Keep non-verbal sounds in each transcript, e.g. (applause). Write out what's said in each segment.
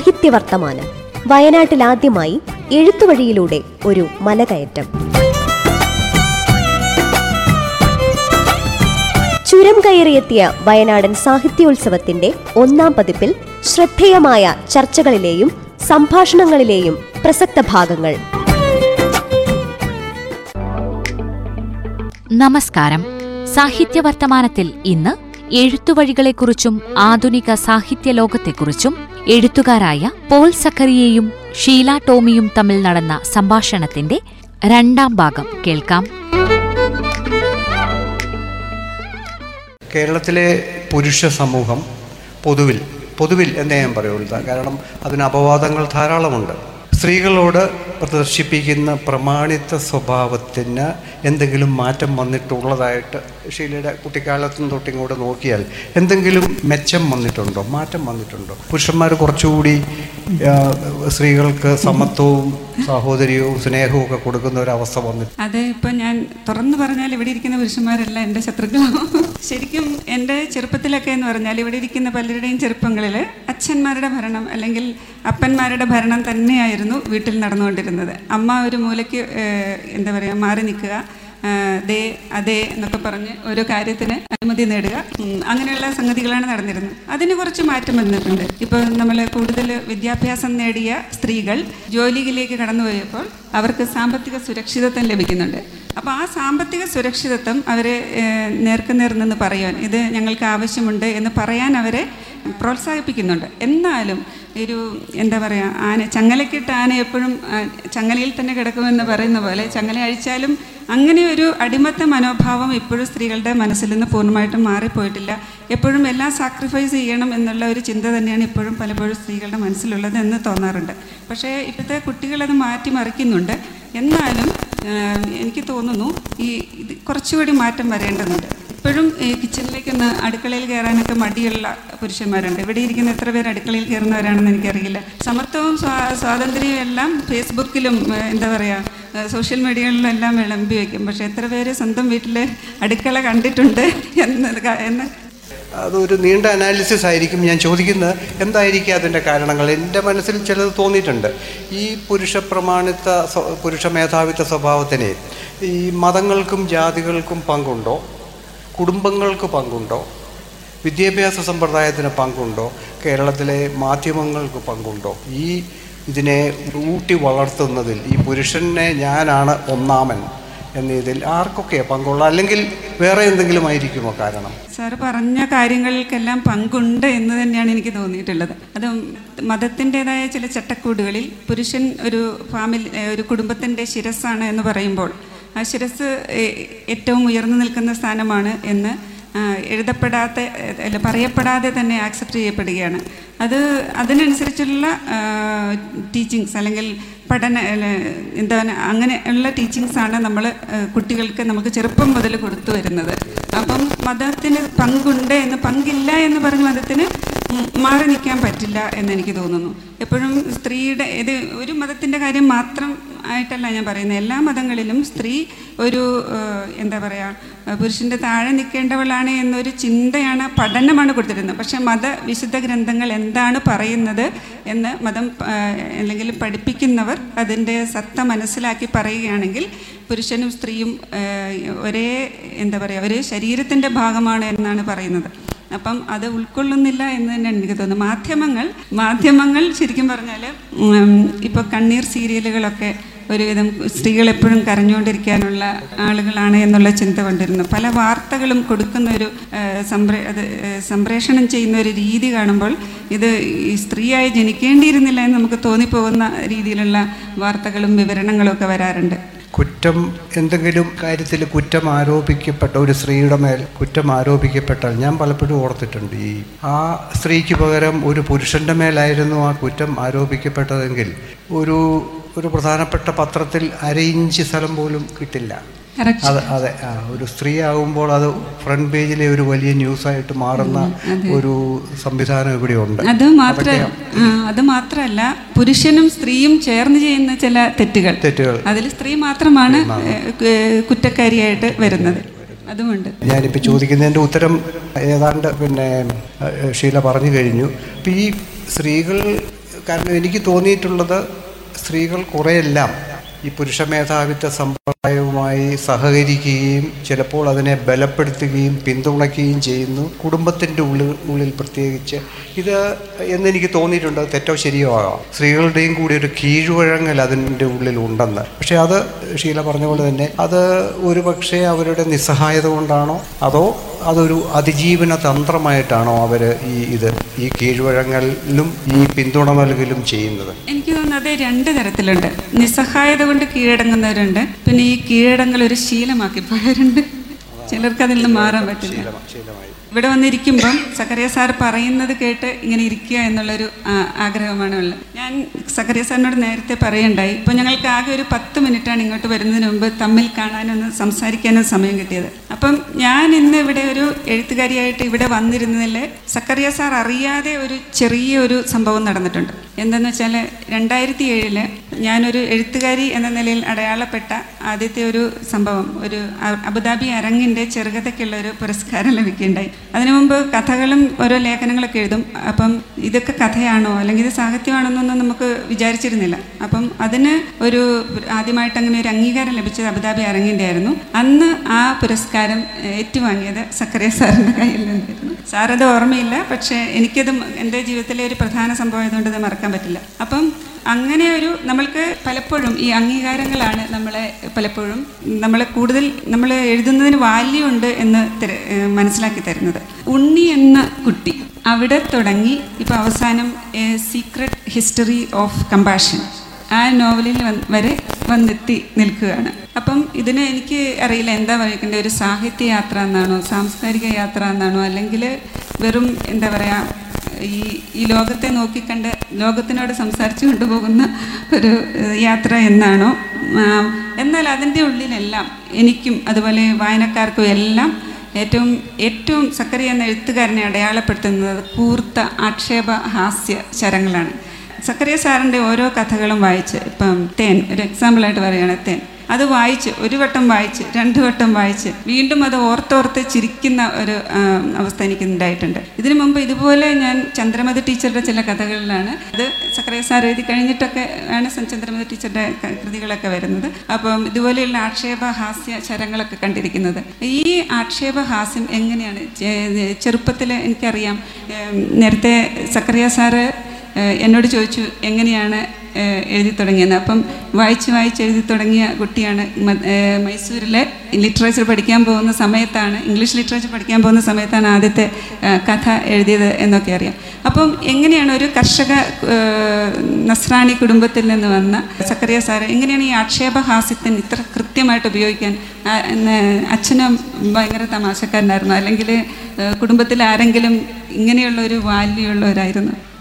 സാഹിത്യവർത്തമാനം. വയനാട്ടിലാദ്യമായി എഴുത്തുവഴിയിലൂടെ ഒരു മലകയറ്റം ചുരം കയറിയെത്തിയ വയനാടൻ സാഹിത്യോത്സവത്തിന്റെ ഒന്നാം പതിപ്പിൽ ശ്രദ്ധേയമായ ചർച്ചകളിലെയും സംഭാഷണങ്ങളിലെയും പ്രസക്ത ഭാഗങ്ങൾ. നമസ്കാരം. സാഹിത്യവർത്തമാനത്തിൽ ഇന്ന് എഴുത്തുവഴികളെക്കുറിച്ചും ആധുനിക സാഹിത്യ ലോകത്തെക്കുറിച്ചും എഴുത്തുകാരായ പോൾ സക്കറിയയും ഷീല ടോമിയും തമ്മിൽ നടന്ന സംഭാഷണത്തിന്റെ രണ്ടാം ഭാഗം കേൾക്കാം. കേരളത്തിലെ പുരുഷ സമൂഹം പൊതുവിൽ പൊതുവിൽ എന്നേ ഞാൻ പറയുള്ളൂ. കാരണം അതിന് അപവാദങ്ങൾ ധാരാളമുണ്ട്. സ്ത്രീകളോട് പ്രദർശിപ്പിക്കുന്ന പ്രമാണിത്വ സ്വഭാവത്തിന് എന്തെങ്കിലും മാറ്റം വന്നിട്ടുള്ളതായിട്ട് ഷീലയുടെ കുട്ടിക്കാലത്തും തൊട്ടിങ്ങോട്ട് നോക്കിയാൽ എന്തെങ്കിലും മെച്ചം വന്നിട്ടുണ്ടോ? മാറ്റം വന്നിട്ടുണ്ടോ? പുരുഷന്മാർ കുറച്ചുകൂടി സ്ത്രീകൾക്ക് സമത്വവും സാഹോദര്യവും സ്നേഹവും ഒക്കെ കൊടുക്കുന്ന ഒരു അവസ്ഥ വന്നിട്ട്. അതെ ഇപ്പം ഞാൻ തുറന്നു പറഞ്ഞാൽ ഇവിടെ ഇരിക്കുന്ന പുരുഷന്മാരെല്ലാം എന്റെ ശത്രുക്കളാണ് ശരിക്കും എന്റെ ചെറുപ്പത്തിലൊക്കെ എന്ന് പറഞ്ഞാൽ ഇവിടെ ഇരിക്കുന്ന പലരുടെയും ചെറുപ്പങ്ങളിൽ അച്ഛന്മാരുടെ ഭരണം അല്ലെങ്കിൽ അപ്പന്മാരുടെ ഭരണം തന്നെയായിരുന്നു വീട്ടിൽ നടന്നുകൊണ്ടിരുന്നത്. അമ്മ ഒരു മൂലയ്ക്ക് എന്താ പറയുക മാറി നിൽക്കുക. ദേ അതേ എന്നൊക്കെ പറഞ്ഞ് ഓരോ കാര്യത്തിന് അനുമതി നേടുക. അങ്ങനെയുള്ള സംഗതികളാണ് നടന്നിരുന്നത്. അതിന് കുറച്ച് മാറ്റം വന്നിട്ടുണ്ട്. ഇപ്പോൾ നമ്മൾ കൂടുതൽ വിദ്യാഭ്യാസം നേടിയ സ്ത്രീകൾ ജോലിയിലേക്ക് കടന്നു പോയപ്പോൾ അവർക്ക് സാമ്പത്തിക സുരക്ഷിതത്വം ലഭിക്കുന്നുണ്ട്. അപ്പോൾ ആ സാമ്പത്തിക സുരക്ഷിതത്വം അവരെ നേർക്കുനേർ നിന്ന് പറയാൻ ഇത് ഞങ്ങൾക്ക് ആവശ്യമുണ്ട് എന്ന് പറയാൻ അവരെ പ്രോത്സാഹിപ്പിക്കുന്നുണ്ട്. എന്നാലും ഒരു എന്താ പറയുക ആന ചങ്ങലക്കിട്ട് ആന എപ്പോഴും ചങ്ങലയിൽ തന്നെ കിടക്കുമെന്ന് പറയുന്ന പോലെ ചങ്ങല അഴിച്ചാലും അങ്ങനെ ഒരു അടിമത്ത മനോഭാവം ഇപ്പോഴും സ്ത്രീകളുടെ മനസ്സിൽ നിന്ന് പൂർണമായിട്ടും മാറിപ്പോയിട്ടില്ല. എപ്പോഴും എല്ലാം സാക്രിഫൈസ് ചെയ്യണം എന്നുള്ള ഒരു ചിന്ത തന്നെയാണ് ഇപ്പോഴും പലപ്പോഴും സ്ത്രീകളുടെ മനസ്സിലുള്ളത് എന്ന് തോന്നാറുണ്ട്. പക്ഷേ ഇപ്പോഴത്തെ കുട്ടികളത് മാറ്റിമറിക്കുന്നുണ്ട്. എന്നാലും എനിക്ക് തോന്നുന്നു ഈ ഇത് കുറച്ചുകൂടി മാറ്റം വരേണ്ടതുണ്ട്. ഇപ്പോഴും ഈ കിച്ചണിലേക്കൊന്ന് അടുക്കളയിൽ കയറാനൊക്കെ മടിയുള്ള പുരുഷന്മാരുണ്ട്. ഇവിടെ ഇരിക്കുന്ന എത്ര പേര് അടുക്കളയിൽ കയറുന്നവരാണെന്ന് എനിക്കറിയില്ല. സമത്വവും സ്വാ- സ്വാതന്ത്ര്യവും എല്ലാം ഫേസ്ബുക്കിലും എന്താ പറയുക സോഷ്യൽ മീഡിയകളിലും എല്ലാം വിളമ്പി വയ്ക്കും. പക്ഷേ എത്ര പേര് സ്വന്തം വീട്ടിലെ അടുക്കള കണ്ടിട്ടുണ്ട് (laughs) എന്നത് എന്ന് അതൊരു നീണ്ട അനാലിസിസ് ആയിരിക്കും ഞാൻ ചോദിക്കുന്നത്. എന്തായിരിക്കും അതിന്റെ കാരണങ്ങൾ? എന്റെ മനസ്സിൽ ചിലത് തോന്നിയിട്ടുണ്ട്. ഈ പുരുഷ പ്രമാണിത്ത പുരുഷ മേധാവിത്വ സ്വഭാവത്തിന് ഈ മതങ്ങൾക്കും ജാതികൾക്കും പങ്കുണ്ടോ? കുടുംബങ്ങൾക്ക് പങ്കുണ്ടോ? വിദ്യാഭ്യാസ സമ്പ്രദായത്തിന് പങ്കുണ്ടോ? കേരളത്തിലെ മാധ്യമങ്ങൾക്ക് പങ്കുണ്ടോ? ഈ ഇതിനെ ഊട്ടി വളർത്തുന്നതിൽ ഈ പുരുഷനെ ഞാനാണ് ഒന്നാമൻ. എന്നതിൽ ആർക്കൊക്കെയാണ് പങ്കുള്ള അല്ലെങ്കിൽ വേറെ എന്തെങ്കിലും ആയിരിക്കുമോ കാരണം? സാർ പറഞ്ഞ കാര്യങ്ങൾക്കെല്ലാം പങ്കുണ്ട് എന്ന് തന്നെയാണ് എനിക്ക് തോന്നിയിട്ടുള്ളത്. അത് മതത്തിന്റെതായ ചില ചട്ടക്കൂടുകളിൽ പുരുഷൻ ഒരു ഫാമിലി ഒരു കുടുംബത്തിന്റെ ശിരസ്സാണ് എന്ന് പറയുമ്പോൾ ആ ശിരസ് ഏറ്റവും ഉയർന്നു നിൽക്കുന്ന സ്ഥാനമാണ് എന്ന് എഴുതപ്പെടാത്ത അല്ല പറയപ്പെടാതെ തന്നെ ആക്സെപ്റ്റ് ചെയ്യപ്പെടുകയാണ്. അത് അതിനനുസരിച്ചുള്ള ടീച്ചിങ്സ് അല്ലെങ്കിൽ പഠന എന്താ എന്താണ് അങ്ങനെയുള്ള ടീച്ചിങ്സ് ആണ് നമ്മൾ കുട്ടികൾക്ക് നമുക്ക് ചെറുപ്പം മുതൽ കൊടുത്തു വരുന്നത്. അപ്പം മതത്തിന് പങ്കുണ്ട് എന്ന് പങ്കില്ല എന്ന് പറഞ്ഞ് മതത്തിന് മാറി നിൽക്കാൻ പറ്റില്ല എന്ന് എനിക്ക് തോന്നുന്നു. എപ്പോഴും സ്ത്രീയുടെ ഇത് ഒരു മതത്തിന്റെ കാര്യം മാത്രം ആയിട്ടല്ല ഞാൻ പറയുന്നത്. എല്ലാ മതങ്ങളിലും സ്ത്രീ ഒരു എന്താ പറയുക പുരുഷന്റെ താഴെ നിൽക്കേണ്ടവളാണ് എന്നൊരു ചിന്തയാണ് പഠനമാണ് കൊടുത്തിരുന്നത്. പക്ഷേ മത വിശുദ്ധ ഗ്രന്ഥങ്ങൾ എന്താണ് പറയുന്നത് എന്ന് മതം അല്ലെങ്കിൽ പഠിപ്പിക്കുന്നവർ അതിന്റെ സത്ത മനസ്സിലാക്കി പറയുകയാണെങ്കിൽ പുരുഷനും സ്ത്രീയും ഒരേ എന്താ പറയുക ഒരേ ശരീരത്തിന്റെ ഭാഗമാണ് എന്നാണ് പറയുന്നത്. അപ്പം അത് ഉൾക്കൊള്ളുന്നില്ല എന്ന് തന്നെയാണ് എനിക്ക് തോന്നുന്നത്. മാധ്യമങ്ങൾ മാധ്യമങ്ങൾ ശരിക്കും പറഞ്ഞാൽ ഇപ്പോൾ കണ്ണീർ സീരിയലുകളൊക്കെ ഒരുവിധം സ്ത്രീകൾ എപ്പോഴും കരഞ്ഞുകൊണ്ടിരിക്കാനുള്ള ആളുകളാണ് എന്നുള്ള ചിന്ത കൊണ്ടിരുന്നു. പല വാർത്തകളും കൊടുക്കുന്ന ഒരു സംപ്രേ അത് സംപ്രേഷണം ചെയ്യുന്ന ഒരു രീതി കാണുമ്പോൾ ഇത് ഈ സ്ത്രീയായി ജനിക്കേണ്ടിയിരുന്നില്ല എന്ന് നമുക്ക് തോന്നിപ്പോകുന്ന രീതിയിലുള്ള വാർത്തകളും വിവരണങ്ങളും ഒക്കെ വരാറുണ്ട്. കുറ്റം എന്തെങ്കിലും കാര്യത്തിൽ കുറ്റം ആരോപിക്കപ്പെട്ട ഒരു സ്ത്രീയുടെ മേൽ കുറ്റം ആരോപിക്കപ്പെട്ടാൽ ഞാൻ പലപ്പോഴും ഓർത്തിട്ടുണ്ട്. ഈ ആ സ്ത്രീക്ക് പകരം ഒരു പുരുഷന്റെ മേലായിരുന്നു ആ കുറ്റം ആരോപിക്കപ്പെട്ടതെങ്കിൽ ഒരു ഒരു പ്രധാനപ്പെട്ട പത്രത്തിൽ അരയിഞ്ച് ഇഞ്ച് സ്ഥലം പോലും കിട്ടില്ല. അതെ അത് ഒരു സ്ത്രീ ആകുമ്പോൾ അത് ഫ്രണ്ട് പേജിലെ ഒരു വലിയ ന്യൂസായിട്ട് മാറുന്ന ഒരു സംവിധാനം ഇവിടെ ഉണ്ട്. അത് മാത്ര അത് മാത്രമല്ല പുരുഷനും സ്ത്രീയും ചേർന്ന് ചെയ്യുന്ന ചില തെറ്റുകൾ. തെറ്റുകൾ. അതിൽ സ്ത്രീ മാത്രമാണ് കുറ്റക്കാരിയായിട്ട് വരുന്നത്. അതുമുണ്ട്. ഞാനിപ്പോൾ ചോദിക്കുന്നതിന്റെ ഉത്തരം ഏതാണ്ട് പിന്നെ ഷീല പറഞ്ഞു കഴിഞ്ഞു. അപ്പം ഈ സ്ത്രീകൾ കാരണം എനിക്ക് തോന്നിയിട്ടുള്ളത് സ്ത്രീകൾ കുറെയെല്ലാം ഈ പുരുഷ മേധാവിത്വ സമ്പ്രദായവുമായി സഹകരിക്കുകയും ചിലപ്പോൾ അതിനെ ബലപ്പെടുത്തുകയും പിന്തുണയ്ക്കുകയും ചെയ്യുന്നു. കുടുംബത്തിന്റെ ഉള്ളിൽ ഉള്ളിൽ പ്രത്യേകിച്ച്. ഇത് എന്നെനിക്ക് തോന്നിയിട്ടുണ്ട് തെറ്റോ ശരിയോ ആകാം. സ്ത്രീകളുടെയും കൂടി ഒരു കീഴ്വഴങ്ങൽ അതിന്റെ ഉള്ളിൽ ഉണ്ടെന്ന്. പക്ഷേ അത് ഷീല പറഞ്ഞ പോലെ തന്നെ അത് ഒരുപക്ഷേ അവരുടെ നിസ്സഹായത കൊണ്ടാണോ അതോ അതൊരു അതിജീവന തന്ത്രമായിട്ടാണോ അവർ ഈ ഇത് ഈ കീഴ്വഴങ്ങലിലും ഈ പിന്തുണ നൽകലും ചെയ്യുന്നത്? എനിക്ക് തോന്നുന്നത് രണ്ട് തരത്തിലുണ്ട്. നിസ്സഹായത കൊണ്ട് കീഴടങ്ങുന്നവരുണ്ട്. പിന്നെ ഈ കീഴടങ്ങൽ ഒരു ശീലമാക്കി പോയവരുണ്ട്. ചിലർക്ക് അതിൽ നിന്ന് മാറാൻ പറ്റില്ല. ഇവിടെ വന്നിരിക്കുമ്പം സക്കറിയ സാർ പറയുന്നത് കേട്ട് ഇങ്ങനെ ഇരിക്കുക എന്നുള്ളൊരു ആഗ്രഹമാണ് ഉള്ളത്. ഞാൻ സക്കറിയ സാറിനോട് നേരത്തെ പറയണ്ടായി. ഇപ്പോൾ ഞങ്ങൾക്ക് ആകെ ഒരു പത്ത് മിനിറ്റാണ് ഇങ്ങോട്ട് വരുന്നതിന് മുമ്പ് തമ്മിൽ കാണാനൊന്ന് സംസാരിക്കാനും സമയം കിട്ടിയത്. അപ്പം ഞാൻ ഇന്ന് ഇവിടെ ഒരു എഴുത്തുകാരിയായിട്ട് ഇവിടെ വന്നിരുന്നതിൽ സക്കറിയ സാർ അറിയാതെ ഒരു ചെറിയ ഒരു സംഭവം നടന്നിട്ടുണ്ട്. എന്തെന്ന് വെച്ചാൽ രണ്ടായിരത്തി ഏഴിൽ ഞാനൊരു എഴുത്തുകാരി എന്ന നിലയിൽ അടയാളപ്പെട്ട ആദ്യത്തെ ഒരു സംഭവം ഒരു അബുദാബി അരങ്ങിന്റെ ചെറുകഥയ്ക്കുള്ള ഒരു പുരസ്കാരം ലഭിക്കുകയുണ്ടായി. അതിനു മുമ്പ് കഥകളും ഓരോ ലേഖനങ്ങളൊക്കെ എഴുതും. അപ്പം ഇതൊക്കെ കഥയാണോ അല്ലെങ്കിൽ ഇത് സാഹിത്യമാണെന്നൊന്നും നമുക്ക് വിചാരിച്ചിരുന്നില്ല. അപ്പം അതിന് ഒരു ആദ്യമായിട്ട് അങ്ങനെ ഒരു അംഗീകാരം ലഭിച്ചത് അബുദാബി അരങ്ങിന്റെ ആയിരുന്നു. അന്ന് ആ പുരസ്കാരം ഏറ്റുവാങ്ങിയത് സക്കറിയ സാറിന്റെ കയ്യിൽ നിന്നായിരുന്നു. സാറത് ഓർമ്മയില്ല പക്ഷേ എനിക്കത് എന്റെ ജീവിതത്തിലെ ഒരു പ്രധാന സംഭവം ആയതുകൊണ്ട് അത് മറക്കാൻ പറ്റില്ല. അപ്പം അങ്ങനെ ഒരു നമ്മൾക്ക് പലപ്പോഴും ഈ അംഗീകാരങ്ങളാണ് നമ്മളെ പലപ്പോഴും നമ്മളെ കൂടുതൽ നമ്മൾ എഴുതുന്നതിന് വാല്യൂ ഉണ്ട് എന്ന് മനസ്സിലാക്കി തരുന്നത്. ഉണ്ണി എന്ന കുട്ടി അവിടെ തുടങ്ങി ഇപ്പോൾ അവസാനം a secret history of compassion ആ നോവലിൽ വരെ വന്നെത്തി നിൽക്കുകയാണ്. അപ്പം ഇതിന് എനിക്ക് അറിയില്ല എന്താ വഹിക്കേണ്ട ഒരു സാഹിത്യ യാത്ര എന്നാണോ സാംസ്കാരിക യാത്ര എന്നാണോ അല്ലെങ്കിൽ വെറും എന്താ പറയുക ഈ ഈ ലോകത്തെ നോക്കിക്കണ്ട് ലോകത്തിനോട് സംസാരിച്ചു കൊണ്ടുപോകുന്ന ഒരു യാത്ര എന്നാണോ. എന്നാൽ അതിന്റെ ഉള്ളിലെല്ലാം എനിക്കും അതുപോലെ വായനക്കാർക്കും എല്ലാം ഏറ്റവും ഏറ്റവും സക്കറി എന്ന എഴുത്തുകാരനെ അടയാളപ്പെടുത്തുന്നത് കൂർത്ത ആക്ഷേപ ഹാസ്യ ശരങ്ങളാണ് സക്കറിയ സാറിന്റെ ഓരോ കഥകളും വായിച്ച് ഇപ്പം തേൻ ഒരു എക്സാമ്പിളായിട്ട് പറയുകയാണ് തേൻ. അത് വായിച്ച് ഒരു വട്ടം വായിച്ച് രണ്ട് വട്ടം വായിച്ച് വീണ്ടും അത് ഓർത്തോർത്ത് ചിരിക്കുന്ന ഒരു അവസ്ഥ എനിക്ക് ഉണ്ടായിട്ടുണ്ട് ഇതിനു മുമ്പ് ഇതുപോലെ ഞാൻ ചന്ദ്രമതി ടീച്ചറുടെ ചില കഥകളിലാണ്. അത് സക്രിയ സാർ എഴുതി കഴിഞ്ഞിട്ടൊക്കെ ആണ് ചന്ദ്രമത ടീച്ചറുടെ കൃതികളൊക്കെ വരുന്നത്. അപ്പം ഇതുപോലെയുള്ള ആക്ഷേപ ഹാസ്യ ശരങ്ങളൊക്കെ കണ്ടിരിക്കുന്നത്. ഈ ആക്ഷേപ ഹാസ്യം എങ്ങനെയാണ്? ചെറുപ്പത്തിൽ എനിക്കറിയാം നേരത്തെ സക്രിയ സാറ് എന്നോട് ചോദിച്ചു എങ്ങനെയാണ് എഴുതി തുടങ്ങിയത് അപ്പം വായിച്ച് വായിച്ച് എഴുതി തുടങ്ങിയ കുട്ടിയാണ് മൈസൂരിലെ ലിറ്ററേച്ചർ പഠിക്കാൻ പോകുന്ന സമയത്താണ് ഇംഗ്ലീഷ് ലിറ്ററേച്ചർ പഠിക്കാൻ പോകുന്ന സമയത്താണ് ആദ്യത്തെ കഥ എഴുതിയത് എന്നൊക്കെ അറിയാം. അപ്പം എങ്ങനെയാണ് ഒരു കർഷക നസ്രാണി കുടുംബത്തിൽ നിന്ന് വന്ന സക്കറിയ സാറ് എങ്ങനെയാണ് ഈ ആക്ഷേപഹാസ്യത്തിന് ഇത്ര കൃത്യമായിട്ട് ഉപയോഗിക്കാൻ? അച്ഛനും ഭയങ്കര തമാശക്കാരനായിരുന്നു. അല്ലെങ്കിൽ കുടുംബത്തിൽ ആരെങ്കിലും ഇങ്ങനെയുള്ള ഒരു വാല്യുള്ള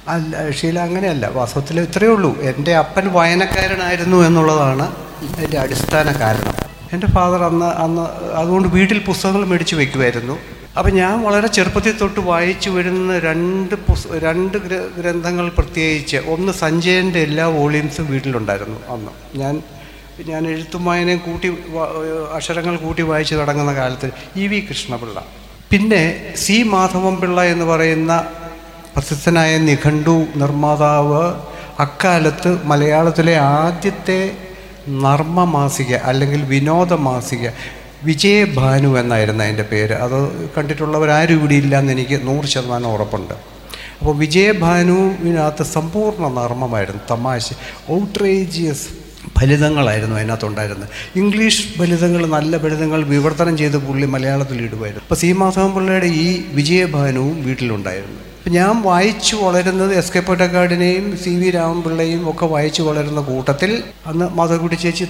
അല്ല ഷീല അങ്ങനെയല്ല. വാസ്തവത്തിൽ ഇത്രയേ ഉള്ളൂ. എന്റെ അപ്പൻ വായനക്കാരനായിരുന്നു എന്നുള്ളതാണ് എന്റെ അടിസ്ഥാന കാരണം. എന്റെ ഫാദർ അന്ന് അന്ന് അതുകൊണ്ട് വീട്ടിൽ പുസ്തകങ്ങൾ മേടിച്ച് വെക്കുമായിരുന്നു. അപ്പം ഞാൻ വളരെ ചെറുപ്പത്തിൽ തൊട്ട് വായിച്ചു വരുന്ന രണ്ട് പുസ് രണ്ട് ഗ്ര- ഗ്രന്ഥങ്ങൾ പ്രത്യേകിച്ച് ഒന്ന് സഞ്ജയന്റെ എല്ലാ വോളിയംസും വീട്ടിലുണ്ടായിരുന്നു അന്ന്. ഞാൻ ഞാൻ എഴുത്തും വായനയും കൂട്ടി അക്ഷരങ്ങൾ കൂട്ടി വായിച്ചു തുടങ്ങുന്ന കാലത്ത് ഇ വി കൃഷ്ണപിള്ള. പിന്നെ സി മാധവൻ പിള്ള എന്ന് പറയുന്ന പ്രസിദ്ധനായ നിഘണ്ടു നിർമ്മാതാവ് അക്കാലത്ത് മലയാളത്തിലെ ആദ്യത്തെ നർമ്മ മാസിക അല്ലെങ്കിൽ വിനോദ മാസിക വിജയഭാനു എന്നായിരുന്നു അതിന്റെ പേര്. അത് കണ്ടിട്ടുള്ളവരാരും ഇവിടെ ഇല്ലയെന്ന് എനിക്ക് നൂറ് ശതമാനം ഉറപ്പുണ്ട്. അപ്പോൾ വിജയഭാനുവിനകത്ത് സമ്പൂർണ നർമ്മമായിരുന്നു. തമാശ ഔട്ട്റേജിയസ് ഫലിതങ്ങളായിരുന്നു അതിനകത്തുണ്ടായിരുന്നത്. ഇംഗ്ലീഷ് ഫലിതങ്ങൾ നല്ല ഫലിതങ്ങൾ വിവർത്തനം ചെയ്ത് പുള്ളി മലയാളത്തിൽ ഇടുമായിരുന്നു. അപ്പോൾ സീമാധവൻ പിള്ളയുടെ ഈ വിജയഭാനുവും വീട്ടിലുണ്ടായിരുന്നു. ഞാൻ വായിച്ചു വളരുന്നത് എസ് കെ പൊറ്റക്കാടിനെയും സി വി രാമപിള്ളയും ഒക്കെ വായിച്ചു വളരുന്ന കൂട്ടത്തിൽ അന്ന് മാധവക്കുട്ടി ചേച്ചി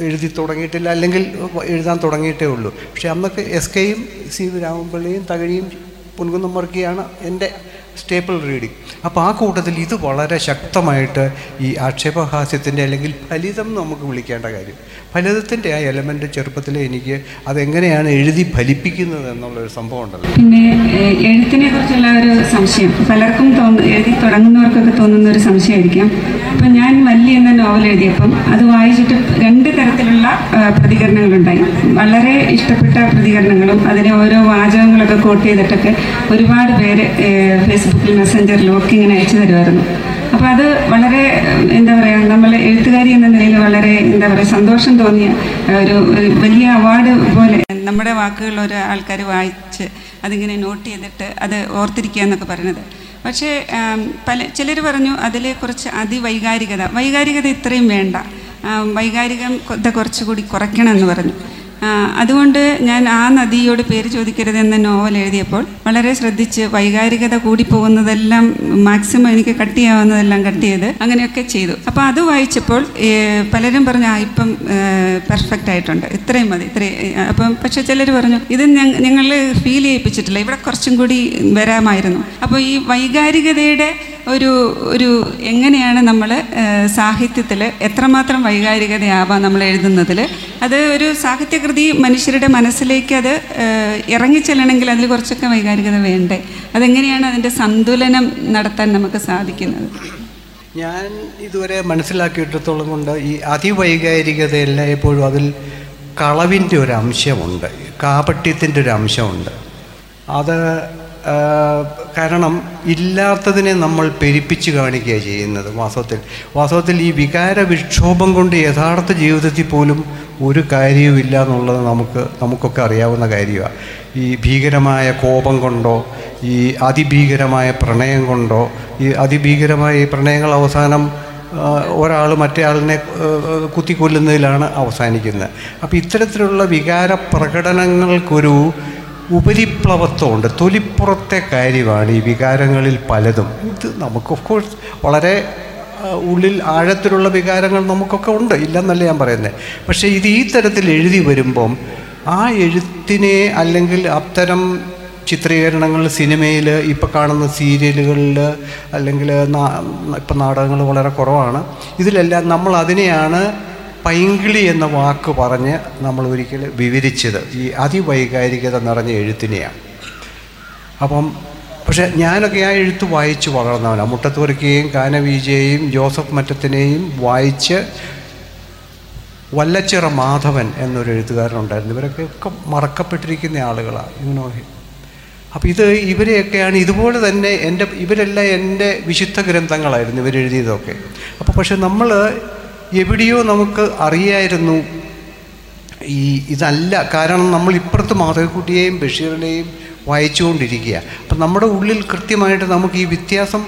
എഴുതി തുടങ്ങിയിട്ടില്ല അല്ലെങ്കിൽ എഴുതാൻ തുടങ്ങിയിട്ടേ ഉള്ളൂ. പക്ഷേ അന്നൊക്കെ എസ് കെയും സി വി രാമപിള്ളയും തകഴിയും പുൻകുന്നം വർക്കിയാണ് എന്റെ സ്റ്റേപ്പിൾ റീഡിങ് അപ്പോൾ ആ കൂട്ടത്തിൽ ഇത് വളരെ ശക്തമായിട്ട് ഈ ആക്ഷേപഹാസ്യത്തിന്റെ അല്ലെങ്കിൽ ഫലിതം നമുക്ക് വിളിക്കേണ്ട കാര്യം. ഫലിതത്തിന്റെ ആ എലമെന്റ് ചെറുപ്പത്തിൽ എനിക്ക് അതെങ്ങനെയാണ് എഴുതി ഫലിപ്പിക്കുന്നത് എന്നുള്ളൊരു സംഭവം ഉണ്ടല്ലോ. പിന്നെ എഴുത്തിനെ കുറിച്ചുള്ള ഒരു സംശയം. പലർക്കും തോന്നുന്നു എഴുതി തുടങ്ങുന്നവർക്കൊക്കെ തോന്നുന്ന ഒരു സംശയമായിരിക്കാം. അപ്പം ഞാൻ വല്ലി എന്ന നോവൽ എഴുതിയപ്പം അത് വായിച്ചിട്ട് രണ്ട് തരത്തിലുള്ള പ്രതികരണങ്ങളുണ്ടായി. വളരെ ഇഷ്ടപ്പെട്ട പ്രതികരണങ്ങളും അതിനെ ഓരോ വാചകങ്ങളൊക്കെ കോട്ട് ചെയ്തിട്ടൊക്കെ ഒരുപാട് പേര് ഫേസ്ബുക്കിൽ മെസ്സഞ്ചറിലും ഒക്കെ ഇങ്ങനെ അയച്ചു തരുമായിരുന്നു. അപ്പോൾ അത് വളരെ എന്താ പറയുക നമ്മൾ എഴുത്തുകാരി എന്ന നിലയിൽ വളരെ എന്താ പറയുക സന്തോഷം തോന്നിയ ഒരു വലിയ അവാർഡ് പോലെ നമ്മുടെ വാക്കുകൾ ഒരു ആൾക്കാർ വായിച്ച് അതിങ്ങനെ നോട്ട് ചെയ്തിട്ട് അത് ഓർത്തിരിക്കുക എന്നൊക്കെ പറയുന്നത്. പക്ഷേ പല ചിലർ പറഞ്ഞു അതിലെ കുറച്ച് അതിവൈകാരികത. വൈകാരികത ഇത്രയും വേണ്ട. വൈകാരികം വൈകാരികത കുറച്ചുകൂടി കുറയ്ക്കണം എന്ന് പറഞ്ഞു. അതുകൊണ്ട് ഞാൻ ആ നദിയോട് പേര് ചോദിക്കരുത് എന്ന നോവൽ എഴുതിയപ്പോൾ വളരെ ശ്രദ്ധിച്ച് വൈകാരികത കൂടി പോകുന്നതെല്ലാം മാക്സിമം എനിക്ക് കട്ട് ചെയ്യാവുന്നതെല്ലാം കട്ട് ചെയ്ത് അങ്ങനെയൊക്കെ ചെയ്തു. അപ്പോൾ അത് വായിച്ചപ്പോൾ പലരും പറഞ്ഞു ആ ഇപ്പം പെർഫെക്റ്റ് ആയിട്ടുണ്ട്. ഇത്രയും മതി ഇത്രയും അപ്പം പക്ഷെ ചിലർ പറഞ്ഞു ഇത് ഞങ്ങൾ ഫീൽ ചെയ്യിപ്പിച്ചിട്ടില്ല. ഇവിടെ കുറച്ചും കൂടി വരാമായിരുന്നു. അപ്പോൾ ഈ വൈകാരികതയുടെ ഒരു ഒരു എങ്ങനെയാണ് നമ്മൾ സാഹിത്യത്തിൽ എത്രമാത്രം വൈകാരികതയാവാം നമ്മൾ എഴുതുന്നതിൽ അത് ഒരു സാഹിത്യകൃതി മനുഷ്യരുടെ മനസ്സിലേക്ക് അത് ഇറങ്ങിച്ചെല്ലണമെങ്കിൽ അതിൽ കുറച്ചൊക്കെ വൈകാരികത വേണ്ടേ? അതെങ്ങനെയാണ് അതിന്റെ സന്തുലനം നടത്താൻ നമുക്ക് സാധിക്കുന്നത്? ഞാൻ ഇതുവരെ മനസ്സിലാക്കിയിടത്തോളം കൊണ്ട് ഈ അതിവൈകാരികതയെല്ലാം എപ്പോഴും അതിൽ കളവിന്റെ ഒരു അംശമുണ്ട് കാപട്യത്തിന്റെ ഒരു അംശമുണ്ട്. അത് കാരണം ഇല്ലാത്തതിനെ നമ്മൾ പെരുപ്പിച്ച് കാണിക്കുക ചെയ്യുന്നത് വാസ്തവത്തിൽ. വാസ്തവത്തിൽ ഈ വികാര വിക്ഷോഭം കൊണ്ട് യഥാർത്ഥ ജീവിതത്തിൽ പോലും ഒരു കാര്യവുമില്ല എന്നുള്ളത് നമുക്ക് നമുക്കൊക്കെ അറിയാവുന്ന കാര്യമാണ് ഈ ഭീകരമായ കോപം കൊണ്ടോ ഈ അതിഭീകരമായ പ്രണയം കൊണ്ടോ ഈ അതിഭീകരമായ ഈ പ്രണയങ്ങൾ അവസാനം ഒരാൾ മറ്റേ ആളിനെ കുത്തിക്കൊല്ലുന്നതിലാണ് അവസാനിക്കുന്നത്. അപ്പോൾ ഇത്തരത്തിലുള്ള വികാര പ്രകടനങ്ങൾക്കൊരു ഉപരിപ്ലവത്വമുണ്ട് തൊലിപ്പുറത്തെ കാര്യമാണ് ഈ വികാരങ്ങളിൽ പലതും. ഇത് നമുക്ക് ഓഫ് കോഴ്സ് വളരെ ഉള്ളിൽ ആഴത്തിലുള്ള വികാരങ്ങൾ നമുക്കൊക്കെ ഉണ്ട്. ഇല്ലെന്നല്ല ഞാൻ പറയുന്നത് പക്ഷേ ഇത് ഈ തരത്തിൽ എഴുതി വരുമ്പം ആ എഴുത്തിനെ അല്ലെങ്കിൽ അത്തരം ചിത്രീകരണങ്ങൾ സിനിമയിൽ ഇപ്പോൾ കാണുന്ന സീരിയലുകളിൽ അല്ലെങ്കിൽ ഇപ്പം നാടകങ്ങൾ വളരെ കുറവാണ്. ഇതിലെല്ലാം നമ്മൾ അതിനെയാണ് പൈങ്കിളി എന്ന വാക്ക് പറഞ്ഞ് നമ്മൾ ഒരിക്കൽ വിവരിച്ചത് ഈ അതിവൈകാരികത നിറഞ്ഞ എഴുത്തിനെയാണ്. അപ്പം പക്ഷേ ഞാനൊക്കെ ആ എഴുത്ത് വായിച്ച് വളർന്നവനാണ് മുട്ടത്തുവർക്കിയെയും കാനവീജയെയും ജോസഫ് മറ്റത്തിനെയും വായിച്ച് വല്ലച്ചിറ മാധവൻ എന്നൊരു എഴുത്തുകാരനുണ്ടായിരുന്നു. ഇവരൊക്കെ ഒക്കെ മറക്കപ്പെട്ടിരിക്കുന്ന ആളുകളാണ് ഇങ്ങനെ അപ്പോൾ ഇത് ഇവരെയൊക്കെയാണ് ഇതുപോലെ തന്നെ എന്റെ ഇവരെല്ലാം എന്റെ വിശുദ്ധ ഗ്രന്ഥങ്ങളായിരുന്നു ഇവരെഴുതിയതൊക്കെ. അപ്പോൾ പക്ഷെ നമ്മൾ എവിടെയോ നമുക്ക് അറിയായിരുന്നു ഈ ഇതല്ല. കാരണം നമ്മൾ ഇപ്പുറത്ത് മാധവിക്കുട്ടിയെയും ബഷീറിനെയും വായിച്ചുകൊണ്ടിരിക്കുക. അപ്പം നമ്മുടെ ഉള്ളിൽ കൃത്യമായിട്ട് നമുക്ക് ഈ വ്യത്യാസം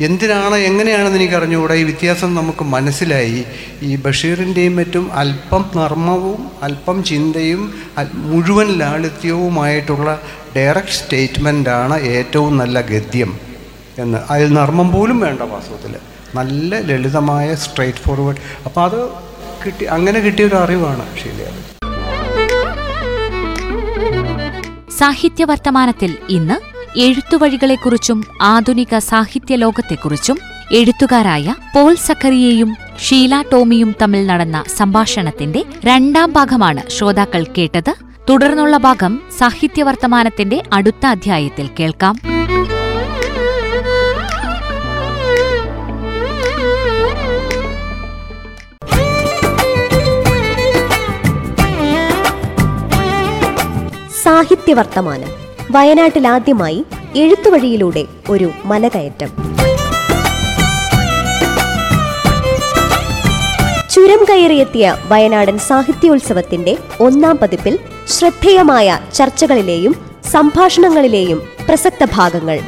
എന്തിനാണ് എങ്ങനെയാണെന്ന് എനിക്ക് അറിഞ്ഞുകൂടാ ഈ വ്യത്യാസം നമുക്ക് മനസ്സിലായി. ഈ ബഷീറിന്റെയും മറ്റും അല്പം നർമ്മവും അല്പം ചിന്തയും മുഴുവൻ ലാളിത്യവുമായിട്ടുള്ള ഡയറക്റ്റ് സ്റ്റേറ്റ്മെന്റാണ് ഏറ്റവും നല്ല ഗദ്യം എന്ന്. അതിൽ നർമ്മം പോലും വേണ്ട വാസ്തവത്തിൽ. നല്ല ലളിതമായ സ്ട്രൈറ്റ് ഫോർവേഡ് അപ്പോൾ അത് കിട്ടി അങ്ങനെ കിട്ടിയ ഒരു അറിവാണ് ശീലിയ സാഹിത്യ വർത്തമാനത്തിൽ ഇന്ന് എഴുത്തുവഴികളെക്കുറിച്ചും ആധുനിക സാഹിത്യ ലോകത്തെക്കുറിച്ചും എഴുത്തുകാരായ പോൾ സക്കറിയയും ഷീല ടോമിയും തമ്മിൽ നടന്ന സംഭാഷണത്തിന്റെ രണ്ടാം ഭാഗമാണ് ശ്രോതാക്കൾ കേട്ടത്. തുടർന്നുള്ള ഭാഗം സാഹിത്യവർത്തമാനത്തിന്റെ അടുത്ത അധ്യായത്തിൽ കേൾക്കാം. സാഹിത്യവർത്തമാനം. വയനാട്ടിൽ ആദ്യമായി എഴുത്തുവഴിയിലൂടെ ഒരു മലകയറ്റം. ചുരം കയറിയെത്തിയ വയനാടൻ സാഹിത്യോത്സവത്തിന്റെ ഒന്നാം പതിപ്പിൽ ശ്രദ്ധേയമായ ചർച്ചകളിലെയും സംഭാഷണങ്ങളിലെയും പ്രസക്ത ഭാഗങ്ങൾ.